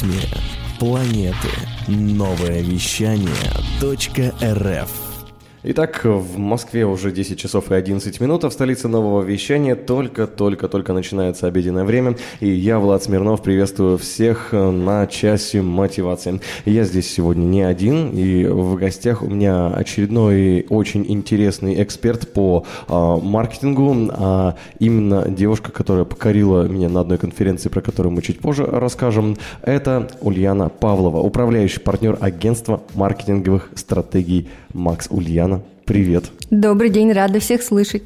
ритме планеты. Новое вещание .рф Итак, в Москве уже 10 часов и 11 минут, а в столице нового вещания только-только-только начинается обеденное время. И я, Влад Смирнов, приветствую всех на часе мотивации. Я здесь сегодня не один, и в гостях у меня очередной очень интересный эксперт по а, маркетингу, а именно девушка, которая покорила меня на одной конференции, про которую мы чуть позже расскажем. Это Ульяна Павлова, управляющий партнер агентства маркетинговых стратегий Макс Ульяна. Привет. Добрый день, рада всех слышать.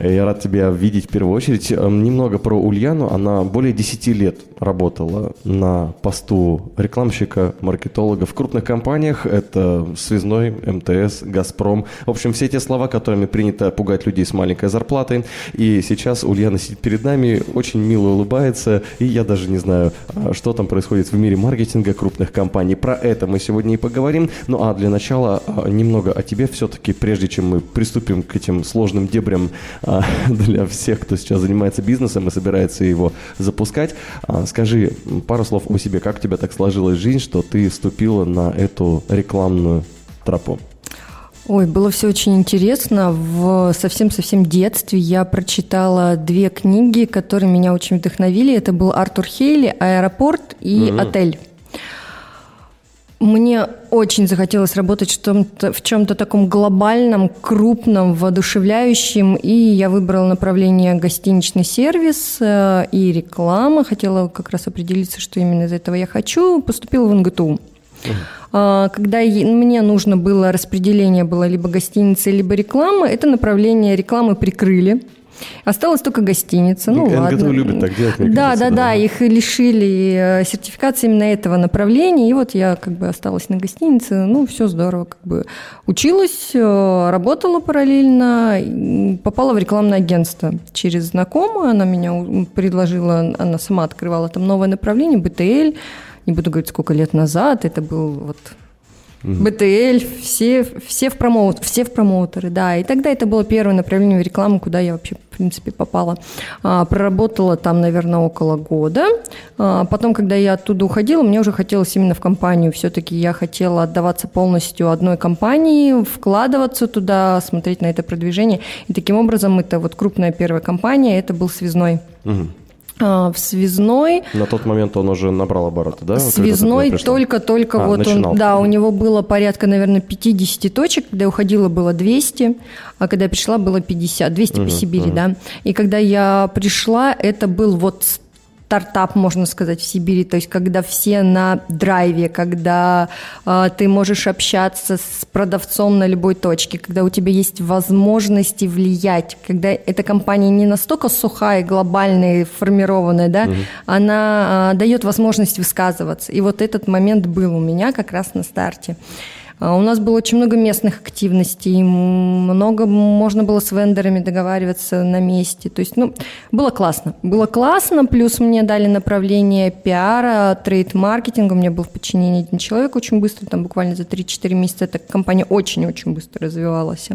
Я рад тебя видеть в первую очередь. Немного про Ульяну. Она более 10 лет работала на посту рекламщика, маркетолога в крупных компаниях. Это Связной, МТС, Газпром. В общем, все те слова, которыми принято пугать людей с маленькой зарплатой. И сейчас Ульяна сидит перед нами, очень мило улыбается. И я даже не знаю, а, что там происходит в мире маркетинга крупных компаний. Про это мы сегодня и поговорим. Ну а для начала а, немного о тебе все-таки, прежде чем мы приступим к этим сложным дебрям а, для всех, кто сейчас занимается бизнесом и собирается его запускать. Скажи пару слов о себе. Как у тебя так сложилась жизнь, что ты вступила на эту рекламную тропу? Ой, было все очень интересно. В совсем-совсем детстве я прочитала две книги, которые меня очень вдохновили. Это был Артур Хейли «Аэропорт» и mm-hmm. «Отель». Мне очень захотелось работать в чем-то, в чем-то таком глобальном, крупном, воодушевляющем, и я выбрала направление гостиничный сервис э, и реклама. Хотела как раз определиться, что именно из этого я хочу. Поступила в НГТУ. Uh-huh. Когда мне нужно было распределение было либо гостиница, либо реклама, это направление рекламы прикрыли. Осталась только гостиница. Ну, НГТУ ладно. любит так делать, мне Да, кажется, да, да, да. Их лишили э, сертификации именно этого направления. И вот я как бы осталась на гостинице. Ну, все здорово. Как бы училась, э, работала параллельно, попала в рекламное агентство через знакомую. Она меня предложила, она сама открывала там новое направление, БТЛ. Не буду говорить, сколько лет назад. Это был вот БТЛ, все, все, в промоут, все в промоутеры, да. И тогда это было первое направление в рекламу, куда я вообще, в принципе, попала. А, проработала там, наверное, около года. А, потом, когда я оттуда уходила, мне уже хотелось именно в компанию. Все-таки я хотела отдаваться полностью одной компании, вкладываться туда, смотреть на это продвижение. И таким образом, это вот крупная первая компания, это был связной. Угу. А, в связной. На тот момент он уже набрал обороты, да? Связной только-только а, вот начинал. он, да, у него было порядка, наверное, 50 точек, когда я уходила было 200, а когда я пришла было 50, 200 угу, по Сибири, угу. да. И когда я пришла, это был вот стартап, можно сказать, в Сибири, то есть когда все на драйве, когда э, ты можешь общаться с продавцом на любой точке, когда у тебя есть возможности влиять, когда эта компания не настолько сухая, глобальная, формированная, да, угу. она э, дает возможность высказываться. И вот этот момент был у меня как раз на старте. А у нас было очень много местных активностей, много можно было с вендорами договариваться на месте. То есть, ну, было классно. Было классно, плюс мне дали направление пиара, трейд-маркетинга. У меня был в подчинении один человек очень быстро, там буквально за 3-4 месяца эта компания очень-очень быстро развивалась.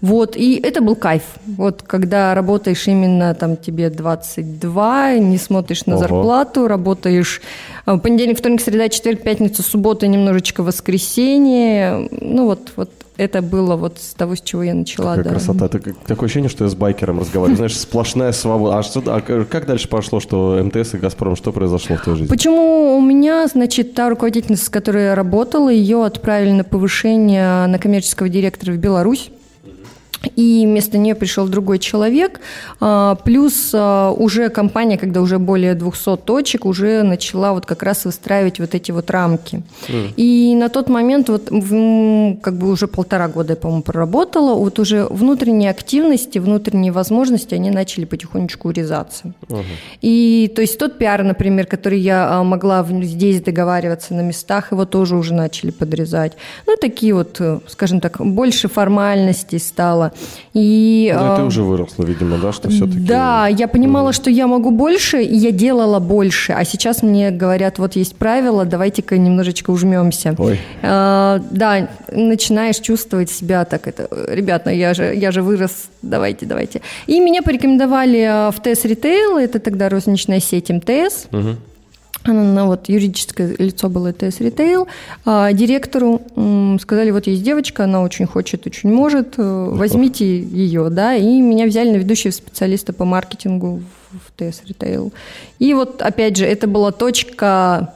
Вот, и это был кайф. Вот, когда работаешь именно там тебе 22, не смотришь на Ого. зарплату, работаешь э, понедельник, вторник, среда, четверг, пятница, суббота, немножечко воскресенье. Ну вот, вот это было вот с того, с чего я начала. Какая да. красота. Это такое ощущение, что я с байкером разговариваю. Знаешь, сплошная свобода. А, что, а как дальше пошло, что МТС и Газпром, что произошло в твоей жизни? Почему у меня, значит, та руководительница, с которой я работала, ее отправили на повышение на коммерческого директора в Беларусь и вместо нее пришел другой человек. А, плюс а, уже компания, когда уже более 200 точек, уже начала вот как раз выстраивать вот эти вот рамки. Mm. И на тот момент, вот как бы уже полтора года я, по-моему, проработала, вот уже внутренние активности, внутренние возможности, они начали потихонечку урезаться. Uh-huh. И то есть тот пиар, например, который я а, могла здесь договариваться на местах, его тоже уже начали подрезать. Ну, такие вот, э, скажем так, больше формальностей стало. И, ну, ты уже выросла, видимо, да, что все-таки... Да, я понимала, mm. что я могу больше, и я делала больше. А сейчас мне говорят, вот есть правила, давайте-ка немножечко ужмемся. Ой. А, да, начинаешь чувствовать себя так, это, ребята, я же, я же вырос, давайте, давайте. И меня порекомендовали а, в ТС Ритейл, это тогда розничная сеть МТС. Угу. Она, вот, юридическое лицо было ТС Ритейл, а директору сказали, вот есть девочка, она очень хочет, очень может, э, возьмите ее, да, и меня взяли на ведущего специалиста по маркетингу в ТС Ритейл. И вот, опять же, это была точка,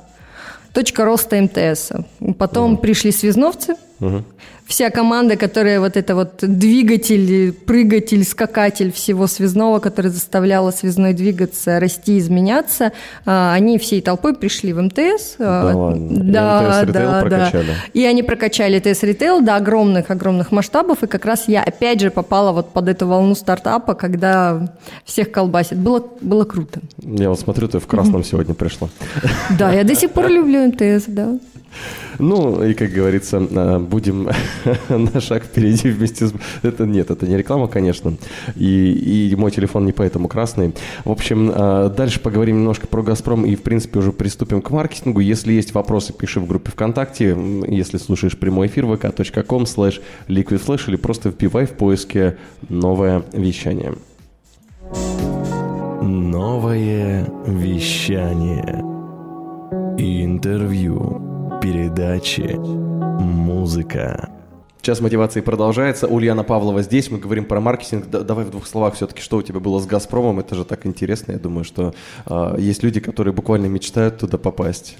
точка роста МТС. Потом угу. пришли связновцы, угу вся команда, которая вот это вот двигатель, прыгатель, скакатель всего связного, который заставляла связной двигаться, расти, изменяться, а, они всей толпой пришли в МТС. А, да, ладно. да, МТС да, прокачали. да. И они прокачали ТС ритейл до огромных-огромных масштабов, и как раз я опять же попала вот под эту волну стартапа, когда всех колбасит. Было, было круто. Я вот смотрю, ты в красном сегодня пришла. Да, я до сих пор люблю МТС, да. Ну, и, как говорится, э, будем на шаг впереди вместе с... Это нет, это не реклама, конечно. И, и мой телефон не поэтому красный. В общем, э, дальше поговорим немножко про «Газпром» и, в принципе, уже приступим к маркетингу. Если есть вопросы, пиши в группе ВКонтакте. Если слушаешь прямой эфир, vk.com slash liquidflash или просто вбивай в поиске «Новое вещание». Новое вещание. Интервью передачи «Музыка». Час мотивации продолжается. Ульяна Павлова здесь. Мы говорим про маркетинг. давай в двух словах все-таки, что у тебя было с «Газпромом». Это же так интересно. Я думаю, что э, есть люди, которые буквально мечтают туда попасть.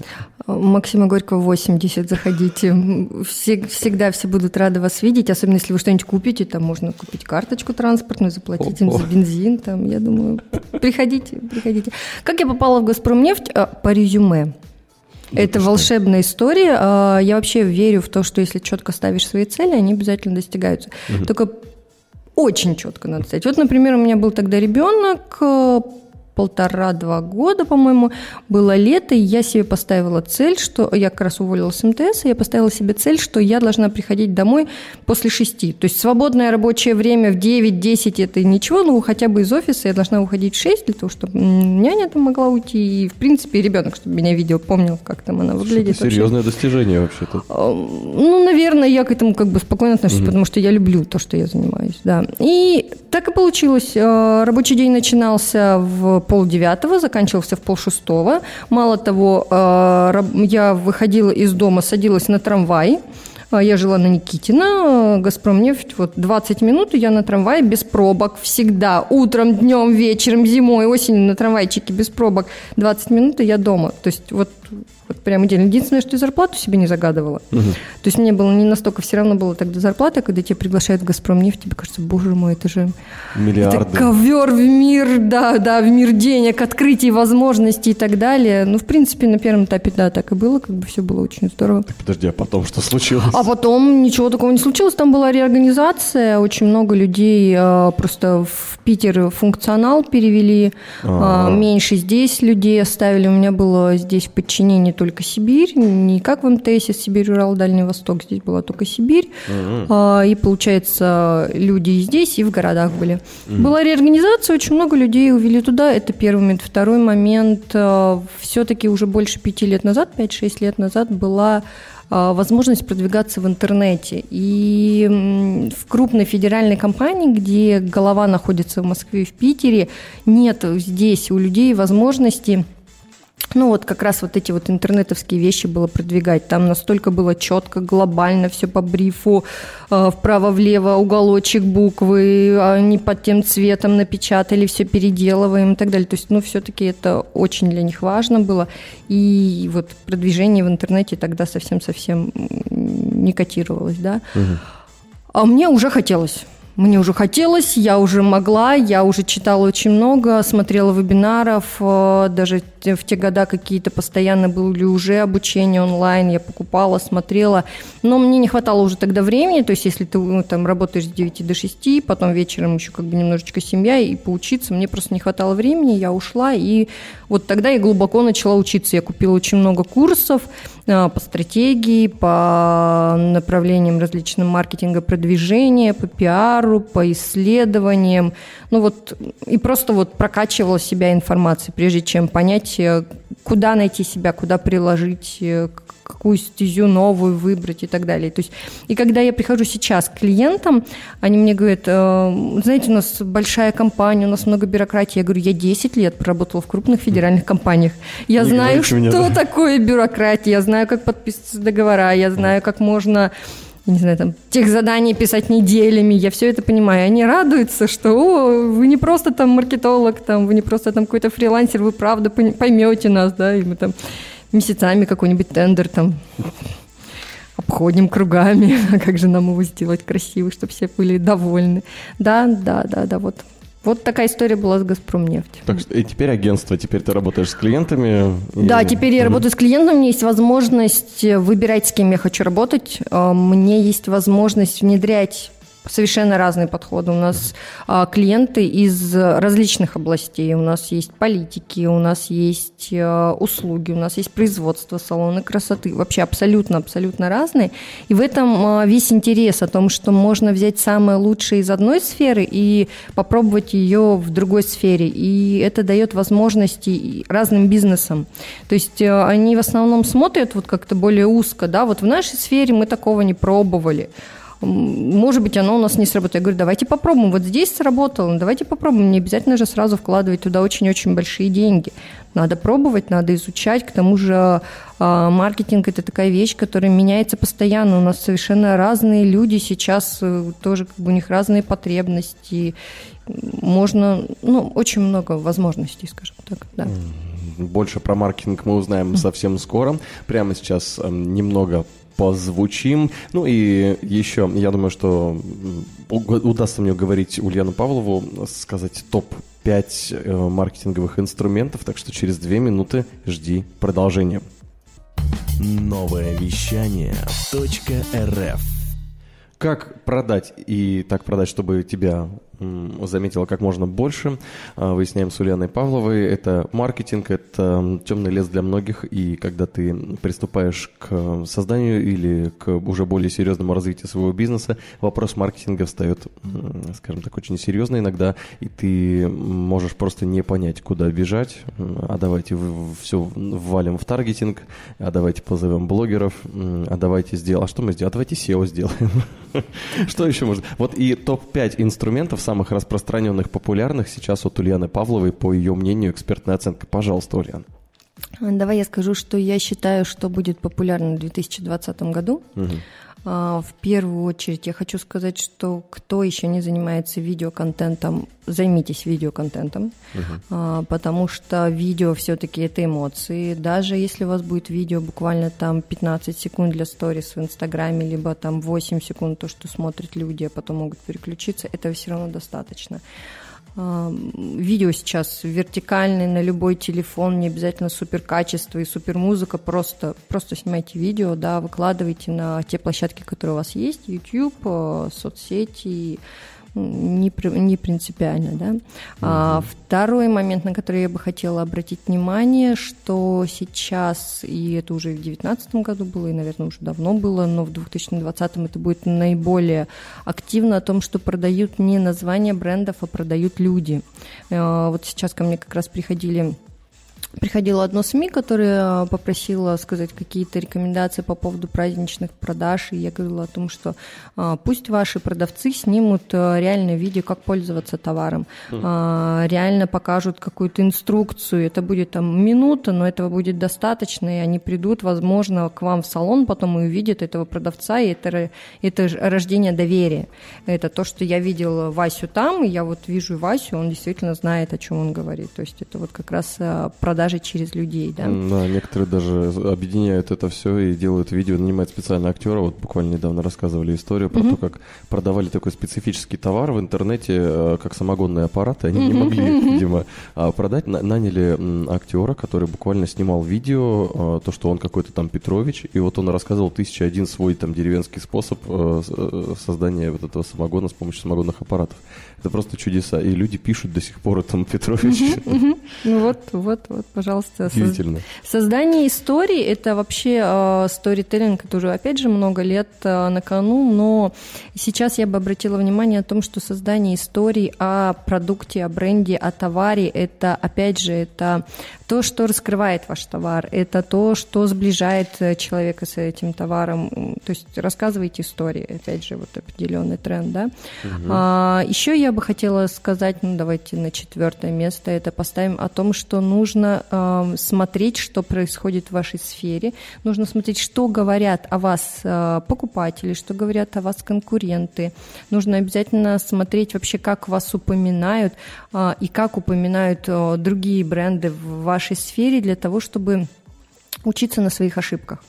Максима Горького 80. Заходите. Все, всегда все будут рады вас видеть. Особенно, если вы что-нибудь купите. Там можно купить карточку транспортную, заплатить О-о. им за бензин. Там, я думаю, приходите, приходите. Как я попала в «Газпромнефть»? А, по резюме. Это волшебная история. А, я вообще верю в то, что если четко ставишь свои цели, они обязательно достигаются. Угу. Только очень четко надо ставить. Вот, например, у меня был тогда ребенок, полтора-два года, по-моему, было лето, и я себе поставила цель, что я как раз уволилась с МТС, и я поставила себе цель, что я должна приходить домой после шести. То есть свободное рабочее время в 9-10 это ничего, но хотя бы из офиса я должна уходить в 6 для того, чтобы няня там могла уйти, и, в принципе, ребенок, чтобы меня видел, помнил, как там она выглядит. Это серьезное вообще. достижение вообще-то. Ну, наверное, я к этому как бы спокойно отношусь, угу. потому что я люблю то, что я занимаюсь, да. И так и получилось. А, рабочий день начинался в полдевятого, заканчивался в полшестого. Мало того, э, я выходила из дома, садилась на трамвай, э, я жила на Никитина, Газпромнефть, вот 20 минут, и я на трамвае без пробок всегда, утром, днем, вечером, зимой, осенью на трамвайчике без пробок, 20 минут, и я дома. То есть вот вот прям идеально. Единственное, что я зарплату себе не загадывала. Угу. То есть мне было не настолько все равно было тогда зарплата, когда тебя приглашают в Газпром нефть, тебе кажется, боже мой, это же Миллиарды. Это ковер в мир, да, да, в мир денег, открытий, возможностей и так далее. Ну, в принципе, на первом этапе, да, так и было, как бы все было очень здорово. Так, подожди, а потом что случилось? А потом ничего такого не случилось. Там была реорганизация, очень много людей э, просто в Питер функционал перевели, э, меньше здесь людей оставили. У меня было здесь в подчинении только Сибирь, не как в МТС Сибирь, Урал, Дальний Восток, здесь была только Сибирь. Mm-hmm. И, получается, люди и здесь, и в городах были. Mm-hmm. Была реорганизация, очень много людей увели туда, это первый момент. Второй момент, а, все-таки уже больше пяти лет назад, 5-6 лет назад была а, возможность продвигаться в интернете. И в крупной федеральной компании, где голова находится в Москве и в Питере, нет здесь у людей возможности ну вот как раз вот эти вот интернетовские вещи было продвигать. Там настолько было четко, глобально, все по брифу, э, вправо-влево, уголочек буквы, а не под тем цветом напечатали, все переделываем и так далее. То есть, ну, все-таки это очень для них важно было. И вот продвижение в интернете тогда совсем-совсем не котировалось, да. Угу. А мне уже хотелось. Мне уже хотелось, я уже могла, я уже читала очень много, смотрела вебинаров, э, даже в те года какие-то постоянно были уже обучения онлайн, я покупала, смотрела, но мне не хватало уже тогда времени, то есть если ты ну, там работаешь с 9 до 6, потом вечером еще как бы немножечко семья и поучиться, мне просто не хватало времени, я ушла, и вот тогда я глубоко начала учиться, я купила очень много курсов, а, по стратегии, по направлениям различным маркетинга, продвижения, по пиару, по исследованиям. Ну вот, и просто вот прокачивала себя информацией, прежде чем понять, э, куда найти себя, куда приложить, э, какую стезю новую выбрать и так далее. То есть, и когда я прихожу сейчас к клиентам, они мне говорят, э, знаете, у нас большая компания, у нас много бюрократии. Я говорю, я 10 лет проработала в крупных федеральных компаниях. Я Не знаю, что меня, да. такое бюрократия, я знаю, как подписываться договора, я знаю, как можно не знаю, там, тех заданий писать неделями, я все это понимаю. Они радуются, что, о, вы не просто там маркетолог, там, вы не просто там какой-то фрилансер, вы правда поймете нас, да, и мы там месяцами какой-нибудь тендер там обходим кругами, а как же нам его сделать красивый, чтобы все были довольны. Да, да, да, да, вот. Вот такая история была с «Газпромнефть». Так что и теперь агентство, теперь ты работаешь с клиентами? И... Да, теперь я работаю с клиентом, у меня есть возможность выбирать, с кем я хочу работать. А, мне есть возможность внедрять совершенно разные подходы. У нас а, клиенты из различных областей. У нас есть политики, у нас есть а, услуги, у нас есть производство, салоны красоты. Вообще абсолютно-абсолютно разные. И в этом а, весь интерес о том, что можно взять самое лучшее из одной сферы и попробовать ее в другой сфере. И это дает возможности разным бизнесам. То есть а, они в основном смотрят вот как-то более узко, да, вот в нашей сфере мы такого не пробовали может быть, оно у нас не сработает. Я говорю, давайте попробуем. Вот здесь сработало, давайте попробуем. Не обязательно же сразу вкладывать туда очень-очень большие деньги. Надо пробовать, надо изучать. К тому же а, маркетинг – это такая вещь, которая меняется постоянно. У нас совершенно разные люди сейчас, э, тоже как бы у них разные потребности. Можно, ну, очень много возможностей, скажем так, да. Больше про маркетинг мы узнаем совсем скоро. Прямо сейчас эм, немного позвучим. Ну и еще, я думаю, что удастся мне уговорить Ульяну Павлову сказать топ-5 э, маркетинговых инструментов, так что через две минуты жди продолжения. Новое вещание .рф Как продать и так продать, чтобы тебя заметила как можно больше. А, выясняем с Ульяной Павловой. Это маркетинг, это темный лес для многих. И когда ты приступаешь к созданию или к уже более серьезному развитию своего бизнеса, вопрос маркетинга встает, скажем так, очень серьезно иногда. И ты можешь просто не понять, куда бежать. А давайте все ввалим в таргетинг, а давайте позовем блогеров, а давайте сделаем... А что мы сделаем? А давайте SEO сделаем. Что еще можно? Вот и топ-5 инструментов самых распространенных, популярных сейчас от Ульяны Павловой, по ее мнению, экспертная оценка. Пожалуйста, Ульяна. Давай я скажу, что я считаю, что будет популярно в 2020 году. Угу. А, в первую очередь я хочу сказать, что кто еще не занимается видеоконтентом, займитесь видеоконтентом, uh-huh. потому что видео все-таки это эмоции. Даже если у вас будет видео буквально там 15 секунд для сторис в Инстаграме, либо там 8 секунд то, что смотрят люди, а потом могут переключиться, этого все равно достаточно. Видео сейчас вертикальное на любой телефон, не обязательно супер качество и супер музыка, просто, просто снимайте видео, да, выкладывайте на те площадки, которые у вас есть, YouTube, э, соцсети, не, не принципиально, да. Угу. А, второй момент, на который я бы хотела обратить внимание, что сейчас, и это уже в 2019 году было, и, наверное, уже давно было, но в 2020 это будет наиболее активно о том, что продают не названия брендов, а продают люди. А, вот сейчас ко мне как раз приходили Приходило одно СМИ, которое попросило сказать какие-то рекомендации по поводу праздничных продаж, и я говорила о том, что а, пусть ваши продавцы снимут а, реальное видео, как пользоваться товаром, а, реально покажут какую-то инструкцию, это будет там минута, но этого будет достаточно, и они придут, возможно, к вам в салон потом и увидят этого продавца, и это, это рождение доверия. Это то, что я видела Васю там, и я вот вижу Васю, он действительно знает, о чем он говорит. То есть это вот как раз продажа продажи через людей, да? Да, некоторые даже объединяют это все и делают видео, нанимают специально актера. Вот буквально недавно рассказывали историю про то, как продавали такой специфический товар в интернете, э, как самогонные аппараты. Они не могли видимо, а, продать. Наняли актера, который буквально снимал видео, э, то, что он какой-то там Петрович, и вот он рассказывал тысяча один свой там деревенский способ э, создания вот этого самогона с помощью самогонных аппаратов. Это просто чудеса. И люди пишут до сих пор, там, Петрович. Ну вот, вот, вот. пожалуйста. Удивительно. Создание истории – это вообще э, сторителлинг, который, опять же, много лет э, на кону, но сейчас я бы обратила внимание о том, что создание истории о продукте, о бренде, о товаре – это, опять же, это то, что раскрывает ваш товар, это то, что сближает э, человека с этим товаром. То есть рассказывайте истории, опять же, вот определенный тренд, да. Угу. А, еще я бы хотела сказать, ну давайте на четвертое место это поставим о том, что нужно э, смотреть, что происходит в вашей сфере, нужно смотреть, что говорят о вас э, покупатели, что говорят о вас конкуренты. Нужно обязательно смотреть вообще, как вас упоминают э, и как упоминают э, другие бренды в вашей сфере для того, чтобы учиться на своих ошибках.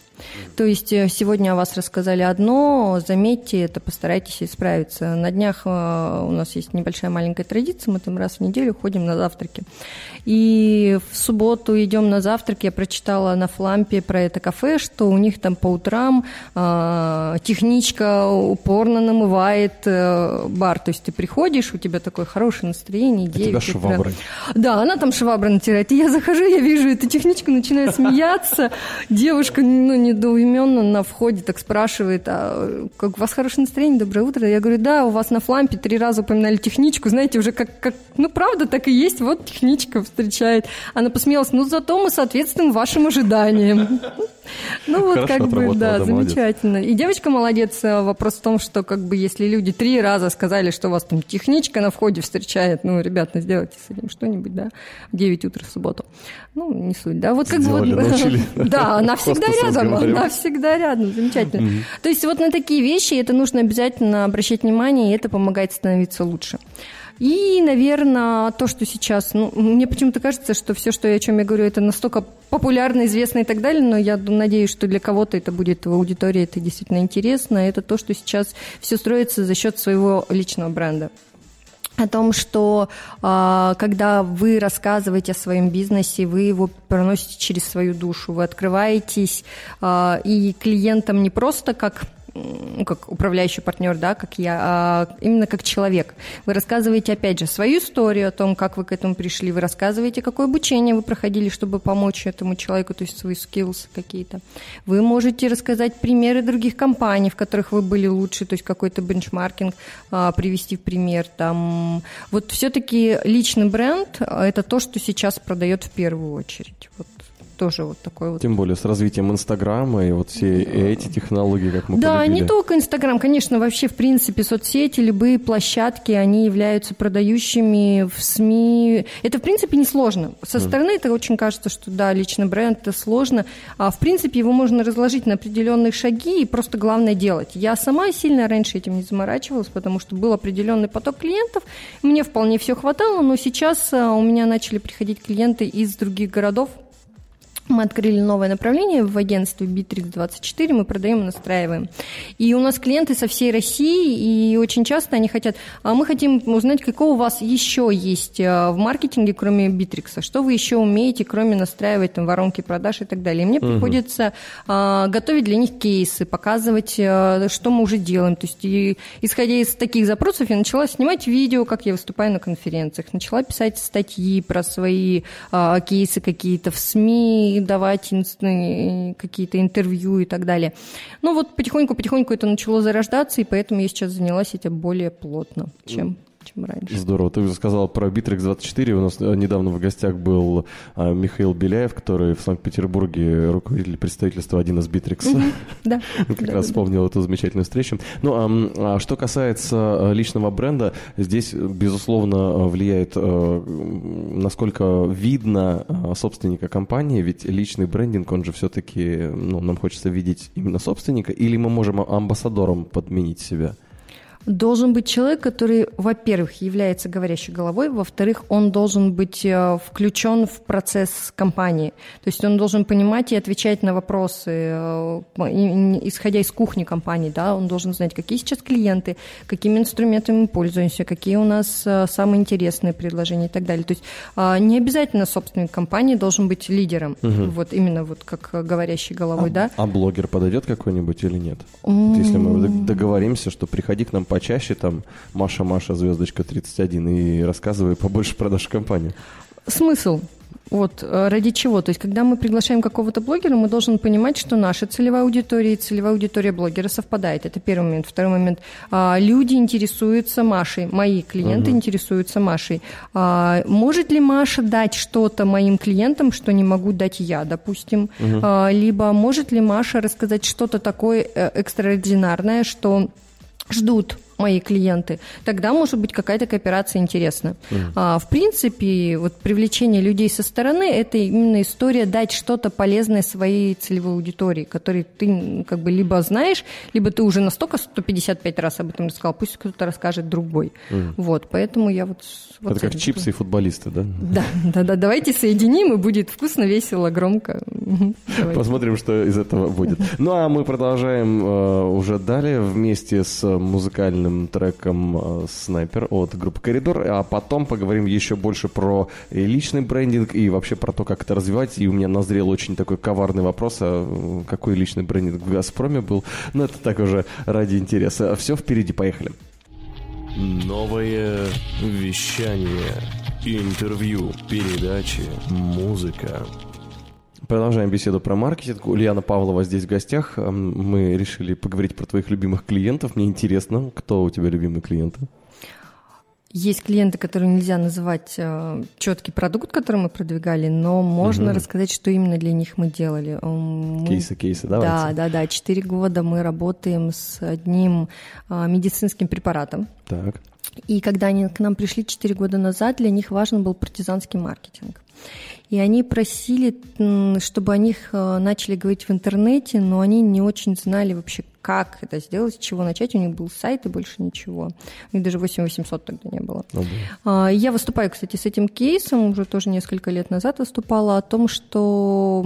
То есть э, сегодня о вас рассказали одно, заметьте это, постарайтесь исправиться. На днях э, у нас есть небольшая маленькая традиция, мы там раз в неделю ходим на завтраки. И в субботу идем на завтрак, я прочитала на флампе про это кафе, что у них там по утрам э, техничка упорно намывает э, бар. То есть ты приходишь, у тебя такое хорошее настроение. 9 тебя шваброй. Да, она там шваброй натирает. И я захожу, я вижу эту техничку, начинаю смеяться. Девушка, ну, недоуменно на входе так спрашивает, а как у вас хорошее настроение, доброе утро? Я говорю, да, у вас на флампе три раза упоминали техничку, знаете, уже как, как ну, правда, так и есть, вот техничка встречает. Она посмеялась, ну, зато мы соответствуем вашим ожиданиям. Ну вот как бы, да, замечательно. И девочка молодец. Вопрос в том, что как бы если люди три раза сказали, что у вас там техничка на входе встречает, ну, ребят, ну сделайте с этим что-нибудь, да, в 9 утра в субботу. Ну, не суть, да. Вот как бы вот... Да, она всегда рядом, она всегда рядом, замечательно. То есть вот на такие вещи это нужно обязательно обращать внимание, и это помогает становиться лучше. И, наверное, то, что сейчас, ну, мне почему-то кажется, что все, что я, о чем я говорю, это настолько популярно, известно и так далее, но я надеюсь, что для кого-то это будет в аудитории, это действительно интересно. Это то, что сейчас все строится за счет своего личного бренда о том, что э, когда вы рассказываете о своем бизнесе, вы его проносите через свою душу, вы открываетесь э, и клиентам не просто как ну, как управляющий партнер, да, как я, а именно как человек. Вы рассказываете, опять же, свою историю о том, как вы к этому пришли, вы рассказываете, какое обучение вы проходили, чтобы помочь этому человеку, то есть свои skills какие-то. Вы можете рассказать примеры других компаний, в которых вы были лучше, то есть какой-то бенчмаркинг а, привести в пример. Там. Вот все-таки личный бренд – это то, что сейчас продает в первую очередь. Вот тоже вот такой вот. Тем более с развитием Инстаграма и вот все эти технологии, как мы Да, полюбили. не только Инстаграм, конечно, вообще, в принципе, соцсети, любые площадки, они являются продающими в СМИ. Это, в принципе, несложно. Со стороны mm. это очень кажется, что да, личный бренд это сложно. А в принципе, его можно разложить на определенные шаги и просто главное делать. Я сама сильно раньше этим не заморачивалась, потому что был определенный поток клиентов, мне вполне все хватало, но сейчас а, у меня начали приходить клиенты из других городов, мы открыли новое направление в агентстве Bittrex24, мы продаем и настраиваем. И у нас клиенты со всей России, и очень часто они хотят, а мы хотим узнать, какого у вас еще есть э, в маркетинге, кроме Bittrex, что вы еще умеете, кроме настраивать там воронки продаж и так далее. И мне угу. приходится а, готовить для них кейсы, показывать, а, что мы уже делаем. То есть, и, исходя из таких запросов, я начала снимать видео, как я выступаю на конференциях, начала писать статьи про свои а, кейсы какие-то в СМИ, давать какие-то интервью и так далее. Ну вот потихоньку-потихоньку это начало зарождаться, и поэтому я сейчас занялась этим более плотно, чем чем раньше. Здорово. Ты уже сказал про Bittrex 24. У нас э, недавно в гостях был а, Михаил Беляев, который в Санкт-Петербурге руководитель представительства один из Bittrex. Да. Как раз вспомнил эту замечательную встречу. Ну, а, а что касается э, личного бренда, здесь, безусловно, влияет, э, насколько видно собственника компании, ведь личный брендинг, он же все-таки, ну, нам хочется видеть именно собственника, или мы можем амбассадором подменить себя? Должен быть человек, который, во-первых, является говорящей головой, во-вторых, он должен быть э, включен в процесс компании. То есть он должен понимать и отвечать на вопросы, э, исходя из кухни компании. Да? Он должен знать, какие сейчас клиенты, какими инструментами мы пользуемся, какие у нас э, самые интересные предложения и так далее. То есть а, не обязательно собственник компании должен быть лидером, угу. вот именно вот как говорящей головой. А, да? а блогер подойдет какой-нибудь или нет? Вот если мы договоримся, что приходи к нам почаще, там, Маша, Маша, звездочка 31, и рассказывай побольше про нашу компанию. Смысл? Вот э, ради чего? То есть, когда мы приглашаем какого-то блогера, мы должны понимать, что наша целевая аудитория и целевая аудитория блогера совпадает. Это первый момент. Второй момент. А, люди интересуются Машей. Мои клиенты угу. интересуются Машей. А, может ли Маша дать что-то моим клиентам, что не могу дать я, допустим? Угу. Либо может ли Маша рассказать что-то такое э, экстраординарное, что ждут мои клиенты, тогда может быть какая-то кооперация интересна. Mm. А, в принципе, вот привлечение людей со стороны – это именно история дать что-то полезное своей целевой аудитории, которой ты как бы либо знаешь, либо ты уже настолько 155 раз об этом рассказал, пусть кто-то расскажет другой. Mm. Вот, поэтому я вот... вот это как чипсы и футболисты, да? Да, да, да, давайте соединим, и будет вкусно, весело, громко. Посмотрим, что из этого будет. Ну, а мы продолжаем э, уже далее вместе с музыкальным музыкальным треком э, «Снайпер» от группы «Коридор», а потом поговорим еще больше про личный брендинг и вообще про то, как это развивать. И у меня назрел очень такой коварный вопрос, а какой личный брендинг в «Газпроме» был. Но это так уже ради интереса. Все впереди, поехали. Новое вещание, интервью, передачи, музыка – Продолжаем беседу про маркетинг. Ульяна Павлова здесь в гостях. Мы решили поговорить про твоих любимых клиентов. Мне интересно, кто у тебя любимые клиенты? Есть клиенты, которые нельзя называть э, четкий продукт, который мы продвигали, но можно угу. рассказать, что именно для них мы делали. Мы, кейсы, кейсы, давайте. Да, да, да. Четыре года мы работаем с одним э, медицинским препаратом. Так. И когда они к нам пришли четыре года назад, для них важен был партизанский маркетинг. И они просили, чтобы о них э, начали говорить в интернете, но они не очень знали вообще, как это сделать, с чего начать. У них был сайт и больше ничего. У них даже 8800 тогда не было. Oh, Я выступаю, кстати, с этим кейсом, уже тоже несколько лет назад выступала, о том, что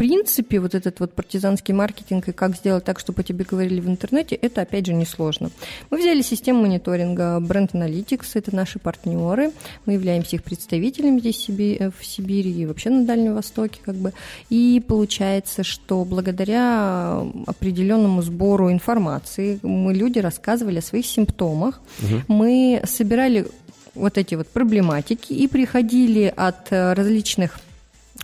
принципе, вот этот вот партизанский маркетинг и как сделать так, чтобы о тебе говорили в интернете, это, опять же, несложно. Мы взяли систему мониторинга Brand Analytics, это наши партнеры, мы являемся их представителями здесь в Сибири и вообще на Дальнем Востоке, как бы, и получается, что благодаря определенному сбору информации мы люди рассказывали о своих симптомах, угу. мы собирали вот эти вот проблематики и приходили от различных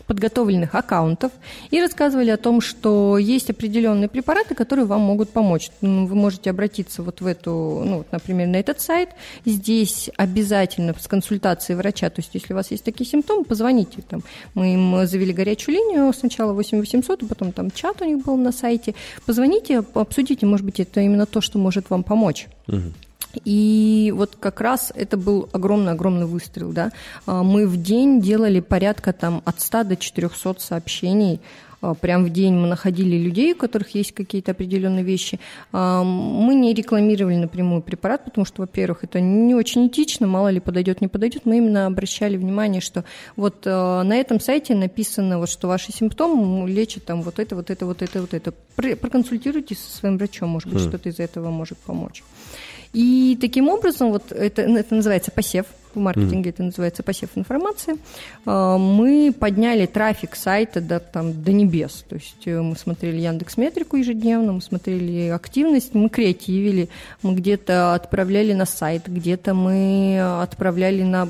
подготовленных аккаунтов и рассказывали о том, что есть определенные препараты, которые вам могут помочь. Вы можете обратиться вот в эту, ну, вот, например, на этот сайт. Здесь обязательно с консультацией врача, то есть если у вас есть такие симптомы, позвоните. Там. Мы им завели горячую линию, сначала 8800, а потом там чат у них был на сайте. Позвоните, обсудите, может быть, это именно то, что может вам помочь. Угу. И вот как раз это был огромный-огромный выстрел, да. А, мы в день делали порядка там от 100 до 400 сообщений Прям в день мы находили людей, у которых есть какие-то определенные вещи. А, мы не рекламировали напрямую препарат, потому что, во-первых, это не очень этично, мало ли подойдет, не подойдет. Мы именно обращали внимание, что вот на этом сайте написано, вот, что ваши симптомы лечат там вот это, вот это, вот это, вот это. Проконсультируйтесь со своим врачом, может быть, mm. что-то из этого может помочь. И таким образом, вот это, это называется посев, в маркетинге mm-hmm. это называется посев информации, а, мы подняли трафик сайта до, там, до небес. То есть э, мы смотрели Яндекс Метрику ежедневно, мы смотрели активность, мы креативили, мы где-то отправляли на сайт, где-то мы отправляли на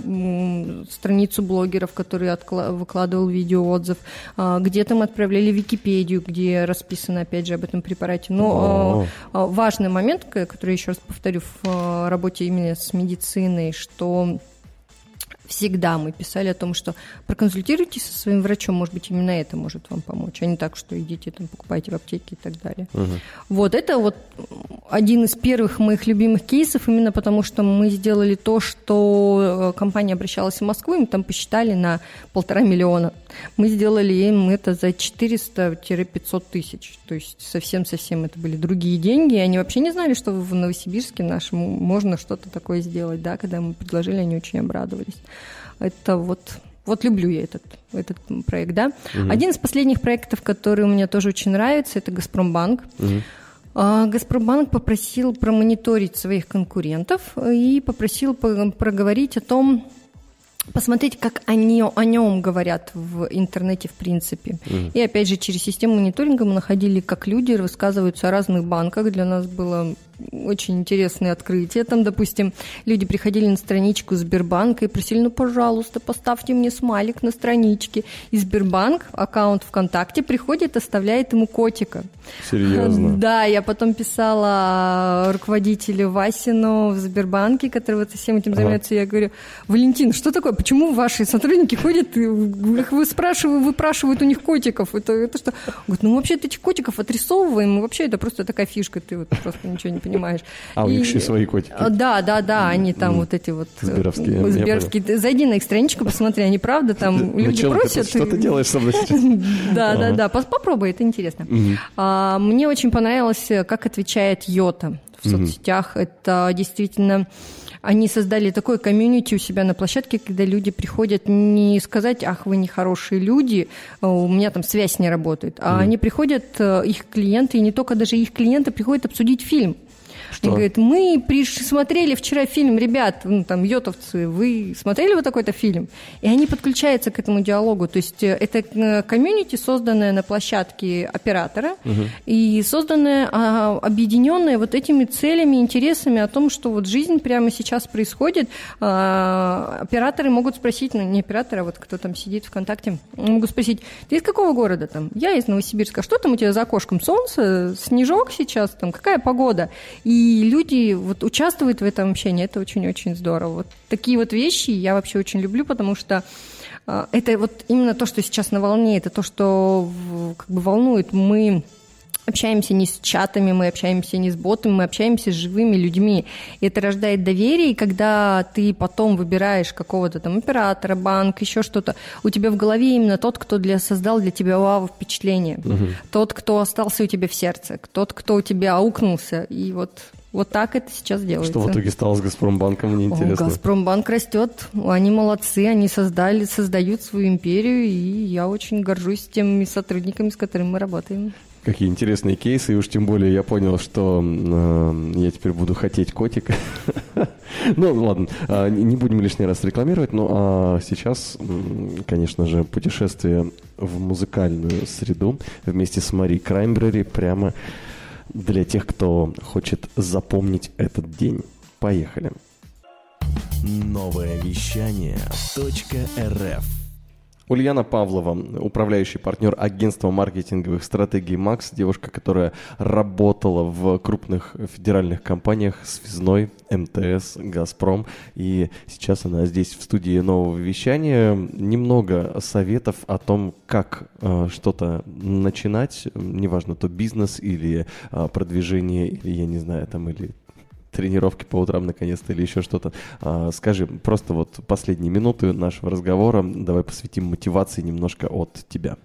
страницу блогеров, которые откла- выкладывал видеоотзыв, а, где-то мы отправляли Википедию, где расписано, опять же, об этом препарате. Но oh. важный момент, который, еще раз повторю, в работе именно с медициной, что всегда мы писали о том, что проконсультируйтесь со своим врачом, может быть, именно это может вам помочь, а не так, что идите там покупайте в аптеке и так далее. Угу. Вот это вот один из первых моих любимых кейсов, именно потому что мы сделали то, что э, компания обращалась в Москву, и мы там посчитали на полтора миллиона. Мы сделали им это за 400-500 тысяч, то есть совсем-совсем это были другие деньги, они вообще не знали, что в Новосибирске нашем можно что-то такое сделать, да, когда мы предложили, они очень обрадовались. Это вот вот люблю я этот, этот проект, да. Угу. Один из последних проектов, который мне тоже очень нравится, это «Газпромбанк». Угу. «Газпромбанк» попросил промониторить своих конкурентов и попросил проговорить о том, посмотреть, как они о нем говорят в интернете в принципе. Mm. И опять же, через систему мониторинга мы находили, как люди рассказываются о разных банках. Для нас было очень интересные открытия. Там, допустим, люди приходили на страничку Сбербанка и просили, ну, пожалуйста, поставьте мне смайлик на страничке. И Сбербанк, аккаунт ВКонтакте, приходит, оставляет ему котика. Серьезно? Да, я потом писала руководителю Васину в Сбербанке, который вот всем этим занимается. Ага. Я говорю, Валентин, что такое? Почему ваши сотрудники ходят, и вы спрашивают, выпрашивают у них котиков? Это, это что? Говорит, ну вообще этих котиков отрисовываем, и вообще это просто такая фишка, ты вот просто ничего не понимаешь. А у них еще свои котики? А, да, да, да, они там вот эти вот... Э, Сберовские. Сберовские. Зайди на их страничку, посмотри, они правда там люди просят. Что ты делаешь со мной? Да, да, да, попробуй, это интересно. А, мне очень понравилось, как отвечает Йота в соцсетях. Это действительно они создали такое комьюнити у себя на площадке, когда люди приходят не сказать, ах, вы нехорошие люди, а у меня там связь не работает, а mm. они приходят, э, их клиенты, и не только даже их клиенты приходят обсудить фильм. Что? И говорит, мы приш... смотрели вчера фильм, ребят, ну, там, йотовцы, вы смотрели вот такой-то фильм? И они подключаются к этому диалогу. То есть э, это э, комьюнити, созданное на площадке оператора, угу. и созданное, а, объединенное вот этими целями, интересами о том, что вот жизнь прямо сейчас происходит. А, операторы могут спросить, ну, не операторы, а вот кто там сидит ВКонтакте, могут спросить, ты из какого города там? Я из Новосибирска. Что там у тебя за окошком? Солнце? Снежок сейчас? Там какая погода? И и люди вот участвуют в этом общении, это очень-очень здорово. Вот такие вот вещи я вообще очень люблю, потому что а, это вот именно то, что сейчас на волне, это то, что как бы волнует. Мы общаемся не с чатами, мы общаемся не с ботами, мы общаемся с живыми людьми. И это рождает доверие, и когда ты потом выбираешь какого-то там оператора, банк, еще что-то, у тебя в голове именно тот, кто для, создал для тебя вау впечатление, угу. тот, кто остался у тебя в сердце, тот, кто у тебя аукнулся, и вот вот так это сейчас делается. Что в итоге стало с Газпромбанком, мне интересно. О, Газпромбанк растет, они молодцы, они создали, создают свою империю, и я очень горжусь теми сотрудниками, с которыми мы работаем. Какие интересные кейсы, и уж тем более я понял, что э, я теперь буду хотеть котика. ну, ладно, э, не будем лишний раз рекламировать, но а сейчас, конечно же, путешествие в музыкальную среду вместе с Мари Краймбрери прямо для тех, кто хочет запомнить этот день. Поехали. Новое вещание .рф Ульяна Павлова, управляющий партнер агентства маркетинговых стратегий «Макс», девушка, которая работала в крупных федеральных компаниях «Связной», МТС, «Газпром», и сейчас она здесь в студии нового вещания. Немного советов о том, как э, что-то начинать, неважно, то бизнес или э, продвижение, или, я не знаю, там, или тренировки по утрам наконец-то или еще что-то. А, скажи, просто вот последние минуты нашего разговора давай посвятим мотивации немножко от тебя.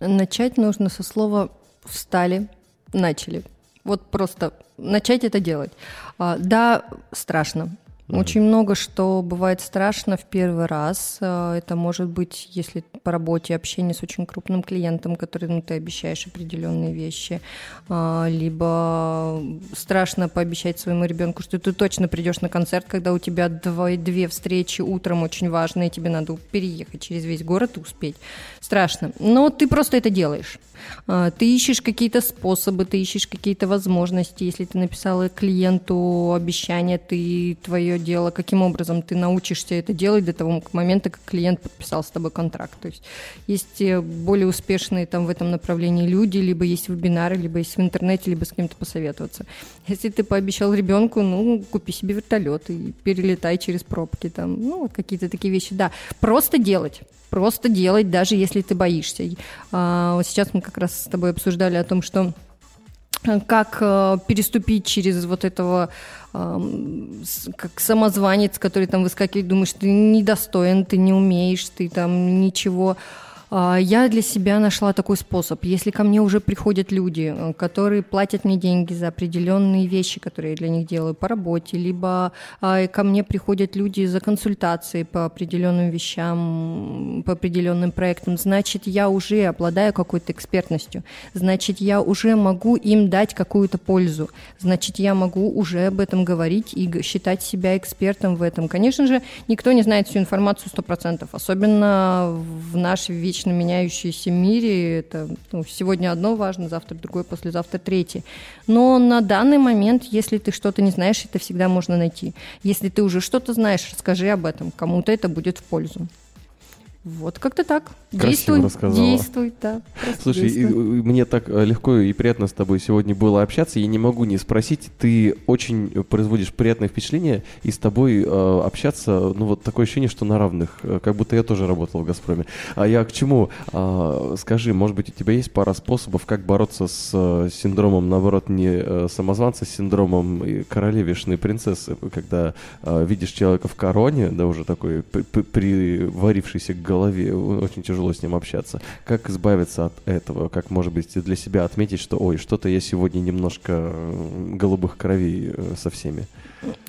Начать нужно со слова «встали», «начали». Вот просто начать это делать. А, да, страшно. Очень много что бывает страшно в первый раз. А, это может быть, если по работе общение с очень крупным клиентом, которому ты обещаешь определенные вещи, а, либо страшно пообещать своему ребенку, что ты точно придешь на концерт, когда у тебя две, две встречи утром очень важные, тебе надо переехать через весь город и успеть. Страшно. Но ты просто это делаешь. А, ты ищешь какие-то способы, ты ищешь какие-то возможности. Если ты написала клиенту обещание, ты твое дело, каким образом ты научишься это делать до того момента, как клиент подписал с тобой контракт. То есть есть э, более успешные там в этом направлении люди, либо есть вебинары, либо есть в интернете, либо с кем-то посоветоваться. Если ты пообещал ребенку, ну, купи себе вертолет и перелетай через пробки там, ну, вот какие-то такие вещи. Да, просто делать просто делать, даже если ты боишься. А, сейчас мы как раз с тобой обсуждали о том, что э, как э, переступить через вот этого как самозванец, который там выскакивает, думаешь, ты недостоин, ты не умеешь, ты там ничего. А, я для себя нашла такой способ. Если ко мне уже приходят люди, э, которые платят мне деньги за определенные вещи, которые я для них делаю по работе, либо а, ко мне приходят люди за консультацией по определенным вещам, по определенным проектам, значит, я уже обладаю какой-то экспертностью, значит, я уже могу им дать какую-то пользу, значит, я могу уже об этом говорить и считать себя экспертом в этом. Конечно же, никто не знает всю информацию 100%, особенно в наш вечный вечно меняющемся мире. Это ну, сегодня одно важно, завтра другое, послезавтра третье. Но на данный момент, если ты что-то не знаешь, это всегда можно найти. Если ты уже что-то знаешь, расскажи об этом. Кому-то это будет в пользу. Вот как-то так. Красиво действуй, рассказала. действуй, да. Слушай, действуй. И, мне так э, легко и приятно с тобой сегодня было общаться. Я не могу не спросить, ты очень производишь приятное впечатление, и с тобой э, общаться, ну вот такое ощущение, что на равных, э, как будто я тоже работал в «Газпроме». А я к чему? Э, скажи, может быть, у тебя есть пара способов, как бороться с э, синдромом, наоборот, не э, самозванца, с синдромом королевишной принцессы, когда э, видишь человека в короне, да, уже такой приварившийся к голове, очень тяжело с ним общаться. Как избавиться от этого? Как, может быть, для себя отметить, что, ой, что-то я сегодня немножко голубых кровей э, со всеми?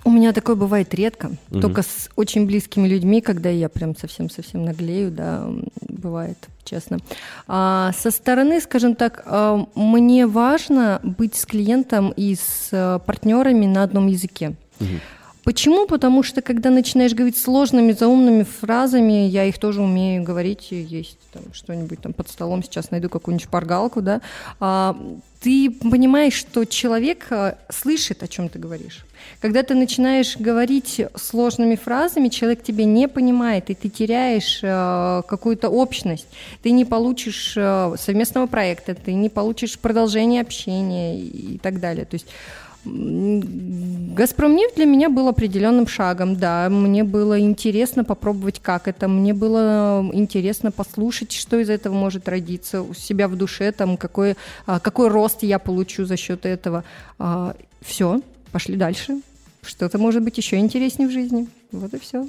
У меня такое бывает редко, угу. только с очень близкими людьми, когда я прям совсем-совсем наглею, да, бывает, честно. А со стороны, скажем так, а, мне важно быть с клиентом и с э, партнерами на одном языке. Угу. Почему? Потому что когда начинаешь говорить сложными, заумными фразами, я их тоже умею говорить, есть там что-нибудь там под столом, сейчас найду какую-нибудь шпаргалку, да, а, ты понимаешь, что человек а, слышит, о чем ты говоришь. Когда ты начинаешь говорить сложными фразами, человек тебя не понимает, и ты теряешь э, какую-то общность. Ты не получишь э, совместного проекта, ты не получишь продолжение общения и так далее. То есть Газпромнефть для меня был определенным шагом, да. Мне было интересно попробовать, как это. Мне было интересно послушать, что из этого может родиться у себя в душе, там, какой, а, какой рост я получу за счет этого. А, все, пошли дальше. Что-то может быть еще интереснее в жизни. Вот и все.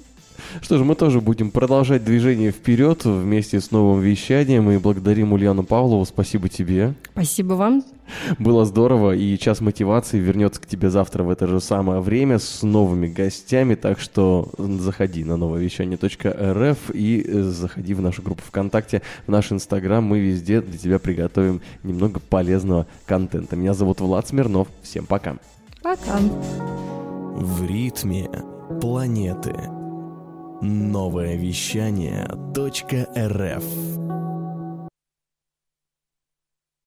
Что же, мы тоже будем продолжать движение вперед вместе с новым вещанием и благодарим Ульяну Павлову. Спасибо тебе. Спасибо вам. Было здорово, и час мотивации вернется к тебе завтра в это же самое время с новыми гостями, так что заходи на нововещание.рф и заходи в нашу группу ВКонтакте, в наш Инстаграм, мы везде для тебя приготовим немного полезного контента. Меня зовут Влад Смирнов, всем пока. Пока. В ритме планеты. Новое вещание .рф